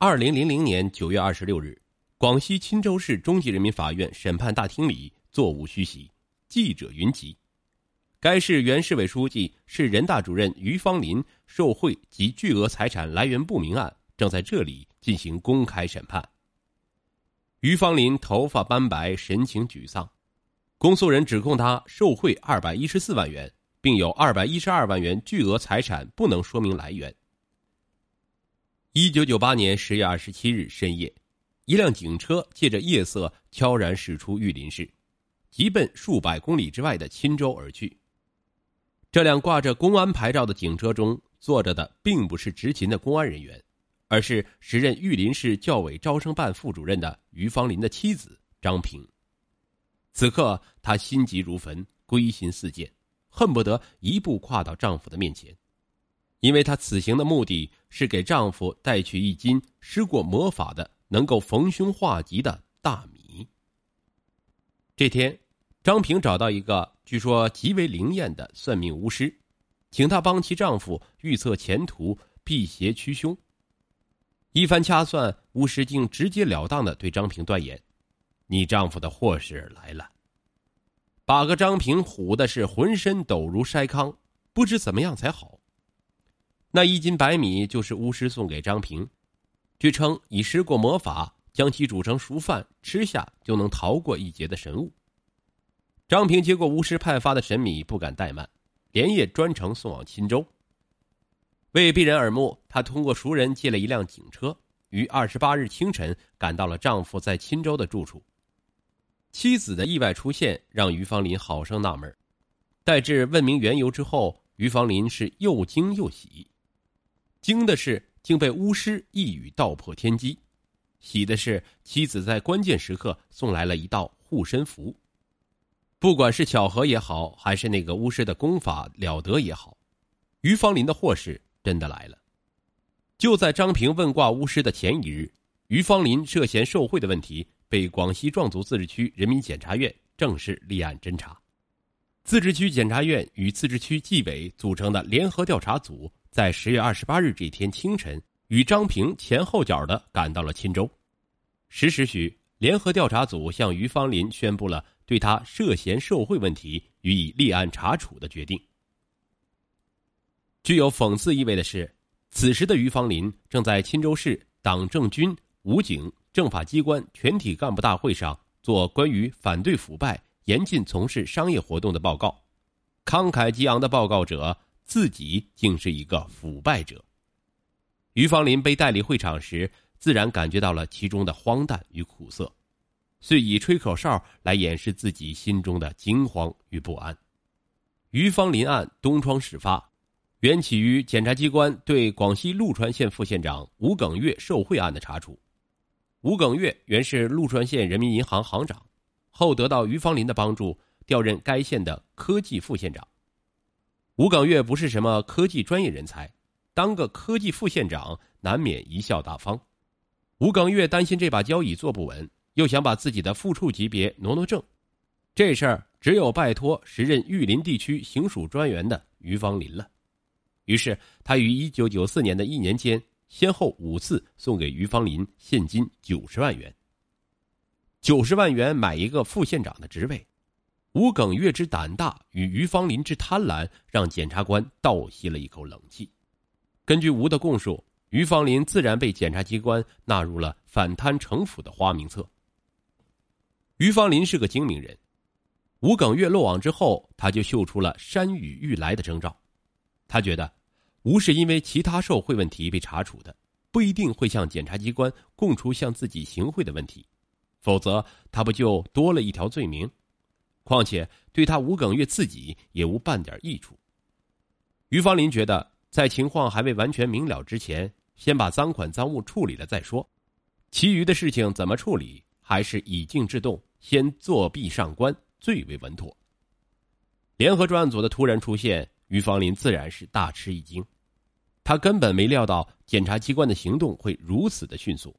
二零零零年九月二十六日，广西钦州市中级人民法院审判大厅里座无虚席，记者云集。该市原市委书记、市人大主任于芳林受贿及巨额财产来源不明案正在这里进行公开审判。于芳林头发斑白，神情沮丧。公诉人指控他受贿二百一十四万元，并有二百一十二万元巨额财产不能说明来源。一九九八年十月二十七日深夜，一辆警车借着夜色悄然驶出玉林市，急奔数百公里之外的钦州而去。这辆挂着公安牌照的警车中坐着的并不是执勤的公安人员，而是时任玉林市教委招生办副主任的于芳林的妻子张平。此刻，她心急如焚，归心似箭，恨不得一步跨到丈夫的面前，因为她此行的目的是给丈夫带去一斤施过魔法的、能够逢凶化吉的大米。这天，张平找到一个据说极为灵验的算命巫师，请他帮其丈夫预测前途、辟邪驱凶。一番掐算，巫师竟直截了当的对张平断言。你丈夫的祸事来了，把个张平唬的是浑身抖如筛糠，不知怎么样才好。那一斤白米就是巫师送给张平，据称已施过魔法，将其煮成熟饭吃下就能逃过一劫的神物。张平接过巫师派发的神米，不敢怠慢，连夜专程送往钦州。为避人耳目，他通过熟人借了一辆警车，于二十八日清晨赶到了丈夫在钦州的住处。妻子的意外出现让于芳林好生纳闷，待至问明缘由之后，于芳林是又惊又喜。惊的是竟被巫师一语道破天机，喜的是妻子在关键时刻送来了一道护身符。不管是巧合也好，还是那个巫师的功法了得也好，于芳林的祸事真的来了。就在张平问卦巫师的前一日，于芳林涉嫌受贿的问题。被广西壮族自治区人民检察院正式立案侦查。自治区检察院与自治区纪委组成的联合调查组，在十月二十八日这天清晨，与张平前后脚的赶到了钦州。十时许，联合调查组向于芳林宣布了对他涉嫌受贿问题予以立案查处的决定。具有讽刺意味的是，此时的于芳林正在钦州市党政军武警。政法机关全体干部大会上做关于反对腐败、严禁从事商业活动的报告，慷慨激昂的报告者自己竟是一个腐败者。于芳林被带离会场时，自然感觉到了其中的荒诞与苦涩，遂以吹口哨来掩饰自己心中的惊慌与不安。于芳林案东窗事发，缘起于检察机关对广西陆川县副县长吴耿月受贿案的查处。吴耿月原是陆川县人民银行行长，后得到于芳林的帮助，调任该县的科技副县长。吴耿月不是什么科技专业人才，当个科技副县长难免贻笑大方。吴耿月担心这把交椅坐不稳，又想把自己的副处级别挪挪正，这事儿只有拜托时任玉林地区行署专员的于芳林了。于是他于一九九四年的一年间。先后五次送给于芳林现金九十万元。九十万元买一个副县长的职位，吴耿月之胆大与于芳林之贪婪，让检察官倒吸了一口冷气。根据吴的供述，于芳林自然被检察机关纳入了反贪惩腐的花名册。于芳林是个精明人，吴耿月落网之后，他就嗅出了山雨欲来的征兆，他觉得。吴是因为其他受贿问题被查处的，不一定会向检察机关供出向自己行贿的问题，否则他不就多了一条罪名？况且对他吴耿月自己也无半点益处。于芳林觉得，在情况还未完全明了之前，先把赃款赃物处理了再说，其余的事情怎么处理，还是以静制动，先作弊上官最为稳妥。联合专案组的突然出现，于芳林自然是大吃一惊。他根本没料到检察机关的行动会如此的迅速，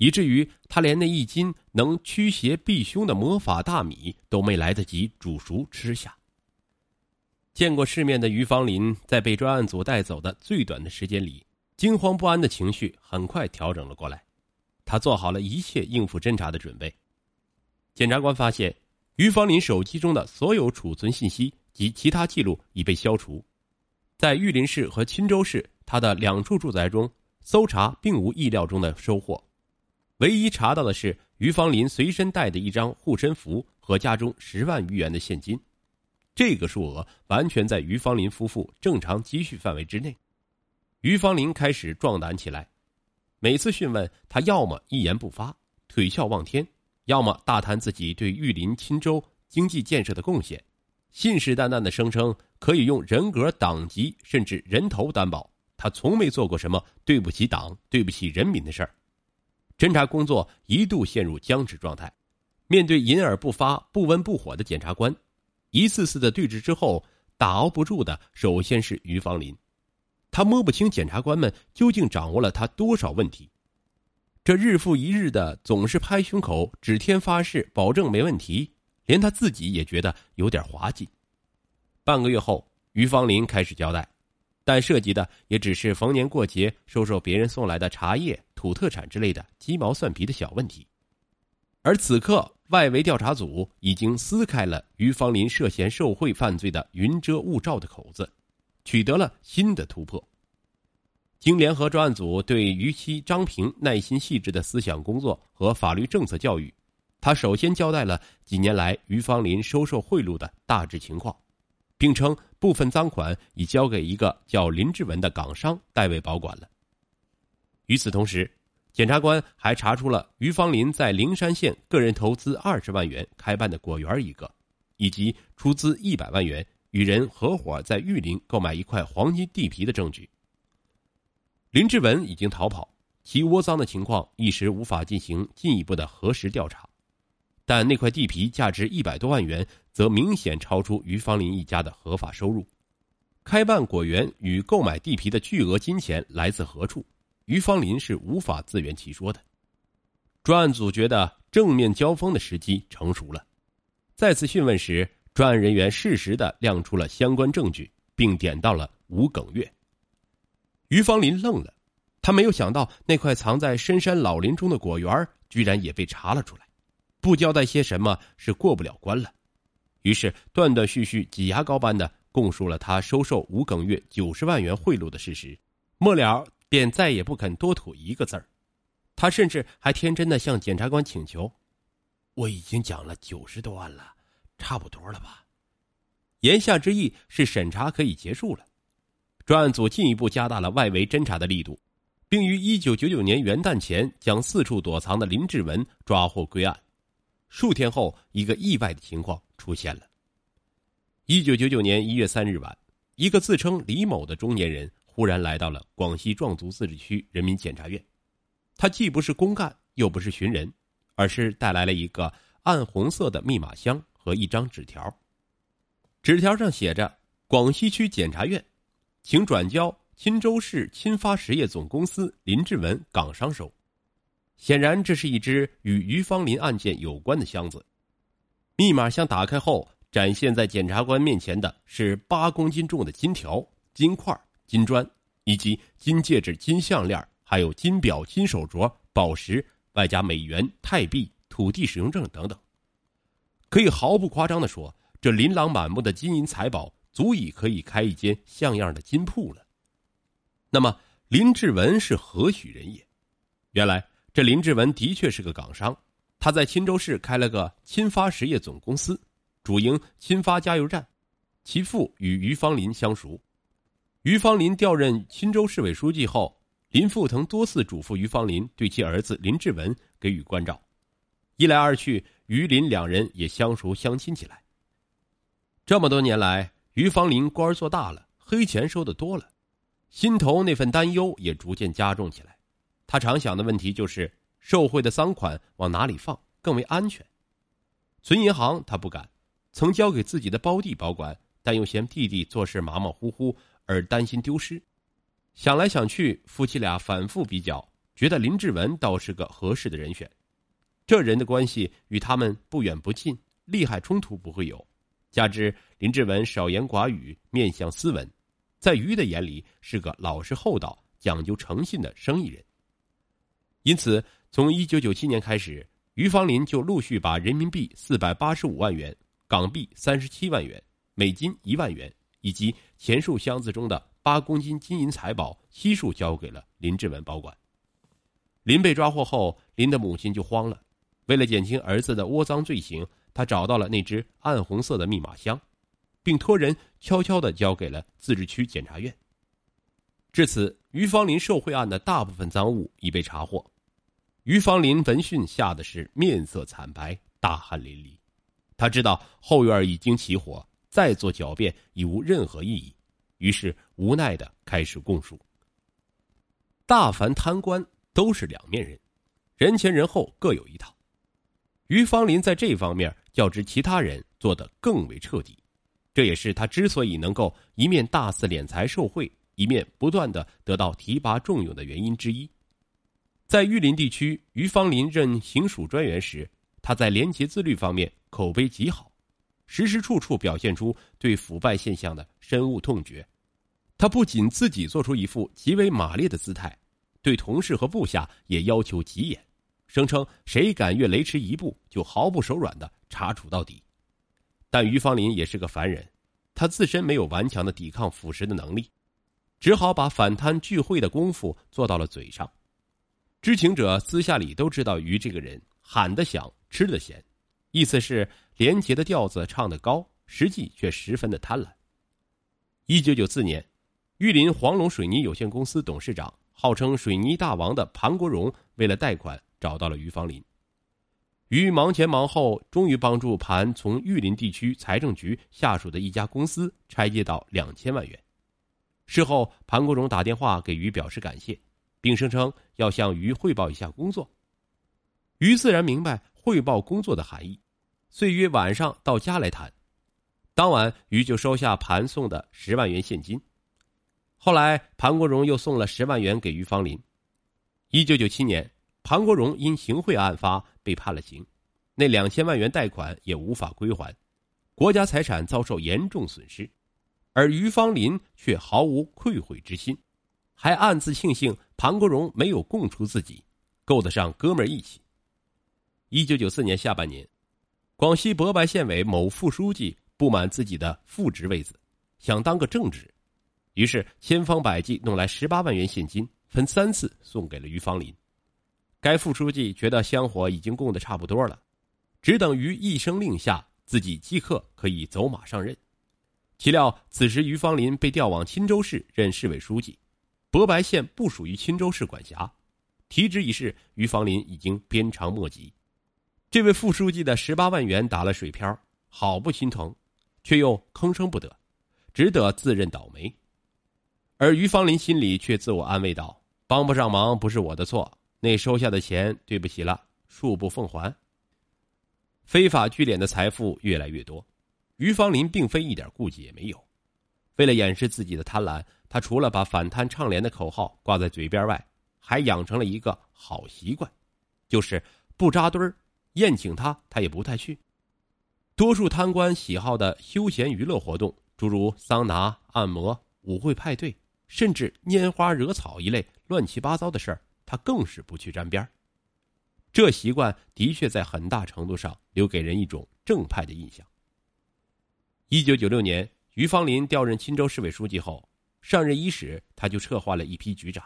以至于他连那一斤能驱邪避凶的魔法大米都没来得及煮熟吃下。见过世面的于芳林，在被专案组带走的最短的时间里，惊慌不安的情绪很快调整了过来，他做好了一切应付侦查的准备。检察官发现，于芳林手机中的所有储存信息及其他记录已被消除，在玉林市和钦州市他的两处住宅中搜查，并无意料中的收获。唯一查到的是于芳林随身带的一张护身符和家中十万余元的现金，这个数额完全在于芳林夫妇正常积蓄范围之内。于芳林开始壮胆起来，每次讯问他，要么一言不发，腿翘望天；要么大谈自己对玉林、钦州经济建设的贡献，信誓旦旦的声称可以用人格、党籍甚至人头担保，他从没做过什么对不起党、对不起人民的事儿。侦查工作一度陷入僵持状态，面对隐而不发、不温不火的检察官，一次次的对峙之后，打熬不住的首先是于芳林。他摸不清检察官们究竟掌握了他多少问题，这日复一日的总是拍胸口、指天发誓、保证没问题，连他自己也觉得有点滑稽。半个月后，于芳林开始交代。但涉及的也只是逢年过节收受别人送来的茶叶、土特产之类的鸡毛蒜皮的小问题，而此刻外围调查组已经撕开了于芳林涉嫌受贿犯罪的云遮雾罩的口子，取得了新的突破。经联合专案组对于妻张平耐心细致的思想工作和法律政策教育，他首先交代了几年来于芳林收受贿赂的大致情况。并称部分赃款已交给一个叫林志文的港商代为保管了。与此同时，检察官还查出了于芳林在灵山县个人投资二十万元开办的果园一个，以及出资一百万元与人合伙在玉林购买一块黄金地皮的证据。林志文已经逃跑，其窝赃的情况一时无法进行进一步的核实调查。但那块地皮价值一百多万元，则明显超出于芳林一家的合法收入。开办果园与购买地皮的巨额金钱来自何处？于芳林是无法自圆其说的。专案组觉得正面交锋的时机成熟了。再次讯问时，专案人员适时的亮出了相关证据，并点到了吴耿月。于芳林愣了，他没有想到那块藏在深山老林中的果园居然也被查了出来。不交代些什么是过不了关了，于是断断续续、挤牙膏般的供述了他收受吴耿月九十万元贿赂的事实，末了便再也不肯多吐一个字儿。他甚至还天真的向检察官请求：“我已经讲了九十多万了，差不多了吧？”言下之意是审查可以结束了。专案组进一步加大了外围侦查的力度，并于一九九九年元旦前将四处躲藏的林志文抓获归案。数天后，一个意外的情况出现了。一九九九年一月三日晚，一个自称李某的中年人忽然来到了广西壮族自治区人民检察院。他既不是公干，又不是寻人，而是带来了一个暗红色的密码箱和一张纸条。纸条上写着：“广西区检察院，请转交钦州市钦发实业总公司林志文港商收。”显然，这是一只与于芳林案件有关的箱子。密码箱打开后，展现在检察官面前的是八公斤重的金条、金块、金砖，以及金戒指、金项链，还有金表、金手镯、宝石，外加美元、泰币、土地使用证等等。可以毫不夸张的说，这琳琅满目的金银财宝，足以可以开一间像样的金铺了。那么，林志文是何许人也？原来。这林志文的确是个港商，他在钦州市开了个钦发实业总公司，主营钦发加油站。其父与于芳林相熟，于芳林调任钦州市委书记后，林富腾多次嘱咐于芳林对其儿子林志文给予关照。一来二去，于林两人也相熟相亲起来。这么多年来，于芳林官做大了，黑钱收的多了，心头那份担忧也逐渐加重起来。他常想的问题就是，受贿的赃款往哪里放更为安全？存银行他不敢，曾交给自己的胞弟保管，但又嫌弟弟做事马马虎虎，而担心丢失。想来想去，夫妻俩反复比较，觉得林志文倒是个合适的人选。这人的关系与他们不远不近，利害冲突不会有。加之林志文少言寡语，面相斯文，在于的眼里是个老实厚道。讲究诚信的生意人。因此，从一九九七年开始，于芳林就陆续把人民币四百八十五万元、港币三十七万元、美金一万元以及钱数箱子中的八公斤金银财宝悉数交给了林志文保管。林被抓获后，林的母亲就慌了。为了减轻儿子的窝赃罪行，他找到了那只暗红色的密码箱，并托人悄悄地交给了自治区检察院。至此，于芳林受贿案的大部分赃物已被查获。于芳林闻讯吓得是面色惨白，大汗淋漓。他知道后院已经起火，再做狡辩已无任何意义，于是无奈的开始供述。大凡贪官都是两面人，人前人后各有一套。于芳林在这方面较之其他人做得更为彻底，这也是他之所以能够一面大肆敛财受贿，一面不断的得到提拔重用的原因之一。在玉林地区，于芳林任行署专员时，他在廉洁自律方面口碑极好，时时处处表现出对腐败现象的深恶痛绝。他不仅自己做出一副极为马列的姿态，对同事和部下也要求极严。声称谁敢越雷池一步，就毫不手软的查处到底。但于芳林也是个凡人，他自身没有顽强的抵抗腐蚀的能力，只好把反贪聚会的功夫做到了嘴上。知情者私下里都知道于这个人喊得响，吃得咸，意思是廉洁的调子唱得高，实际却十分的贪婪。一九九四年，玉林黄龙水泥有限公司董事长，号称水泥大王的庞国荣，为了贷款。找到了于芳林，于忙前忙后，终于帮助盘从玉林地区财政局下属的一家公司拆借到两千万元。事后，盘国荣打电话给于表示感谢，并声称要向于汇报一下工作。于自然明白汇报工作的含义，遂约晚上到家来谈。当晚，于就收下盘送的十万元现金。后来，盘国荣又送了十万元给于芳林。一九九七年。庞国荣因行贿案发被判了刑，那两千万元贷款也无法归还，国家财产遭受严重损失，而于芳林却毫无愧悔之心，还暗自庆幸庞国荣没有供出自己，够得上哥们义气。一九九四年下半年，广西博白县委某副书记不满自己的副职位子，想当个正职，于是千方百计弄来十八万元现金，分三次送给了于芳林。该副书记觉得香火已经供的差不多了，只等于一声令下，自己即刻可以走马上任。岂料此时于芳林被调往钦州市任市委书记，博白县不属于钦州市管辖。提职一事，于芳林已经鞭长莫及。这位副书记的十八万元打了水漂，好不心疼，却又吭声不得，只得自认倒霉。而于芳林心里却自我安慰道：“帮不上忙不是我的错。”那收下的钱，对不起了，恕不奉还。非法聚敛的财富越来越多，于芳林并非一点顾忌也没有。为了掩饰自己的贪婪，他除了把反贪倡廉的口号挂在嘴边外，还养成了一个好习惯，就是不扎堆儿，宴请他他也不太去。多数贪官喜好的休闲娱乐活动，诸如桑拿、按摩、舞会、派对，甚至拈花惹草一类乱七八糟的事儿。他更是不去沾边这习惯的确在很大程度上留给人一种正派的印象。一九九六年，于芳林调任钦州市委书记后，上任伊始，他就策划了一批局长，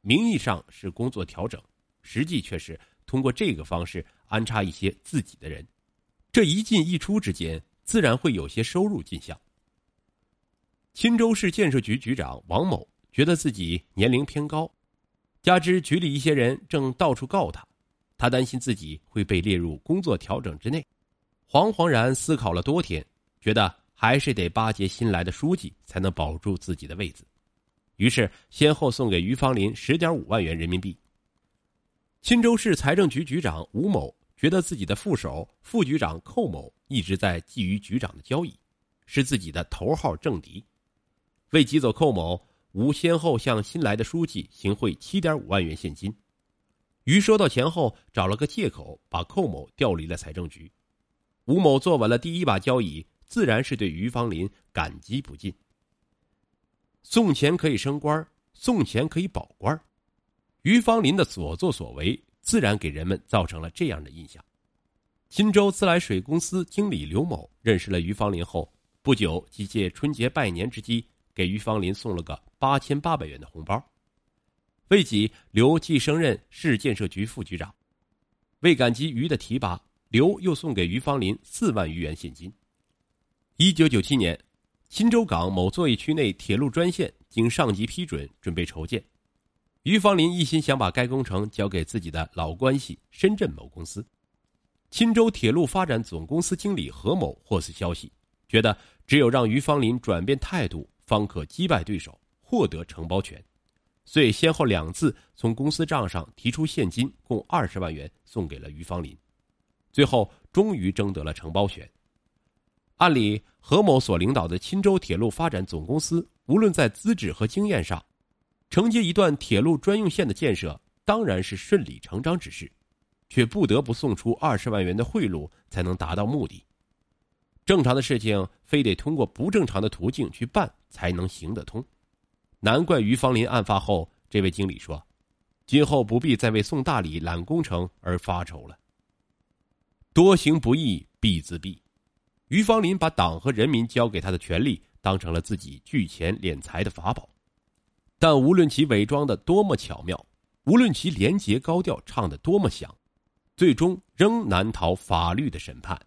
名义上是工作调整，实际却是通过这个方式安插一些自己的人，这一进一出之间，自然会有些收入进项。钦州市建设局局长王某觉得自己年龄偏高。加之局里一些人正到处告他，他担心自己会被列入工作调整之内，惶惶然思考了多天，觉得还是得巴结新来的书记才能保住自己的位子，于是先后送给于芳林十点五万元人民币。钦州市财政局局长吴某觉得自己的副手副局长寇某一直在觊觎局长的交椅，是自己的头号政敌，为挤走寇某。吴先后向新来的书记行贿七点五万元现金，于收到钱后找了个借口把寇某调离了财政局。吴某坐稳了第一把交椅，自然是对于方林感激不尽。送钱可以升官，送钱可以保官于方林的所作所为，自然给人们造成了这样的印象。钦州自来水公司经理刘某认识了于芳林后，不久即借春节拜年之机，给于芳林送了个八千八百元的红包。为己，刘即升任市建设局副局长。为感激于的提拔，刘又送给于芳林四万余元现金。一九九七年，钦州港某作业区内铁路专线经上级批准，准备筹建。于芳林一心想把该工程交给自己的老关系深圳某公司。钦州铁路发展总公司经理何某获此消息，觉得只有让于芳林转变态度，方可击败对手，获得承包权。遂先后两次从公司账上提出现金共二十万元送给了于芳林，最后终于争得了承包权。按理，何某所领导的钦州铁路发展总公司，无论在资质和经验上，承接一段铁路专用线的建设当然是顺理成章之事，却不得不送出二十万元的贿赂才能达到目的。正常的事情，非得通过不正常的途径去办才能行得通。难怪于芳林案发后，这位经理说：“今后不必再为送大礼揽工程而发愁了。”多行不义必自毙。于芳林把党和人民交给他的权利当成了自己聚钱敛财的法宝，但无论其伪装的多么巧妙，无论其廉洁高调唱的多么响，最终仍难逃法律的审判。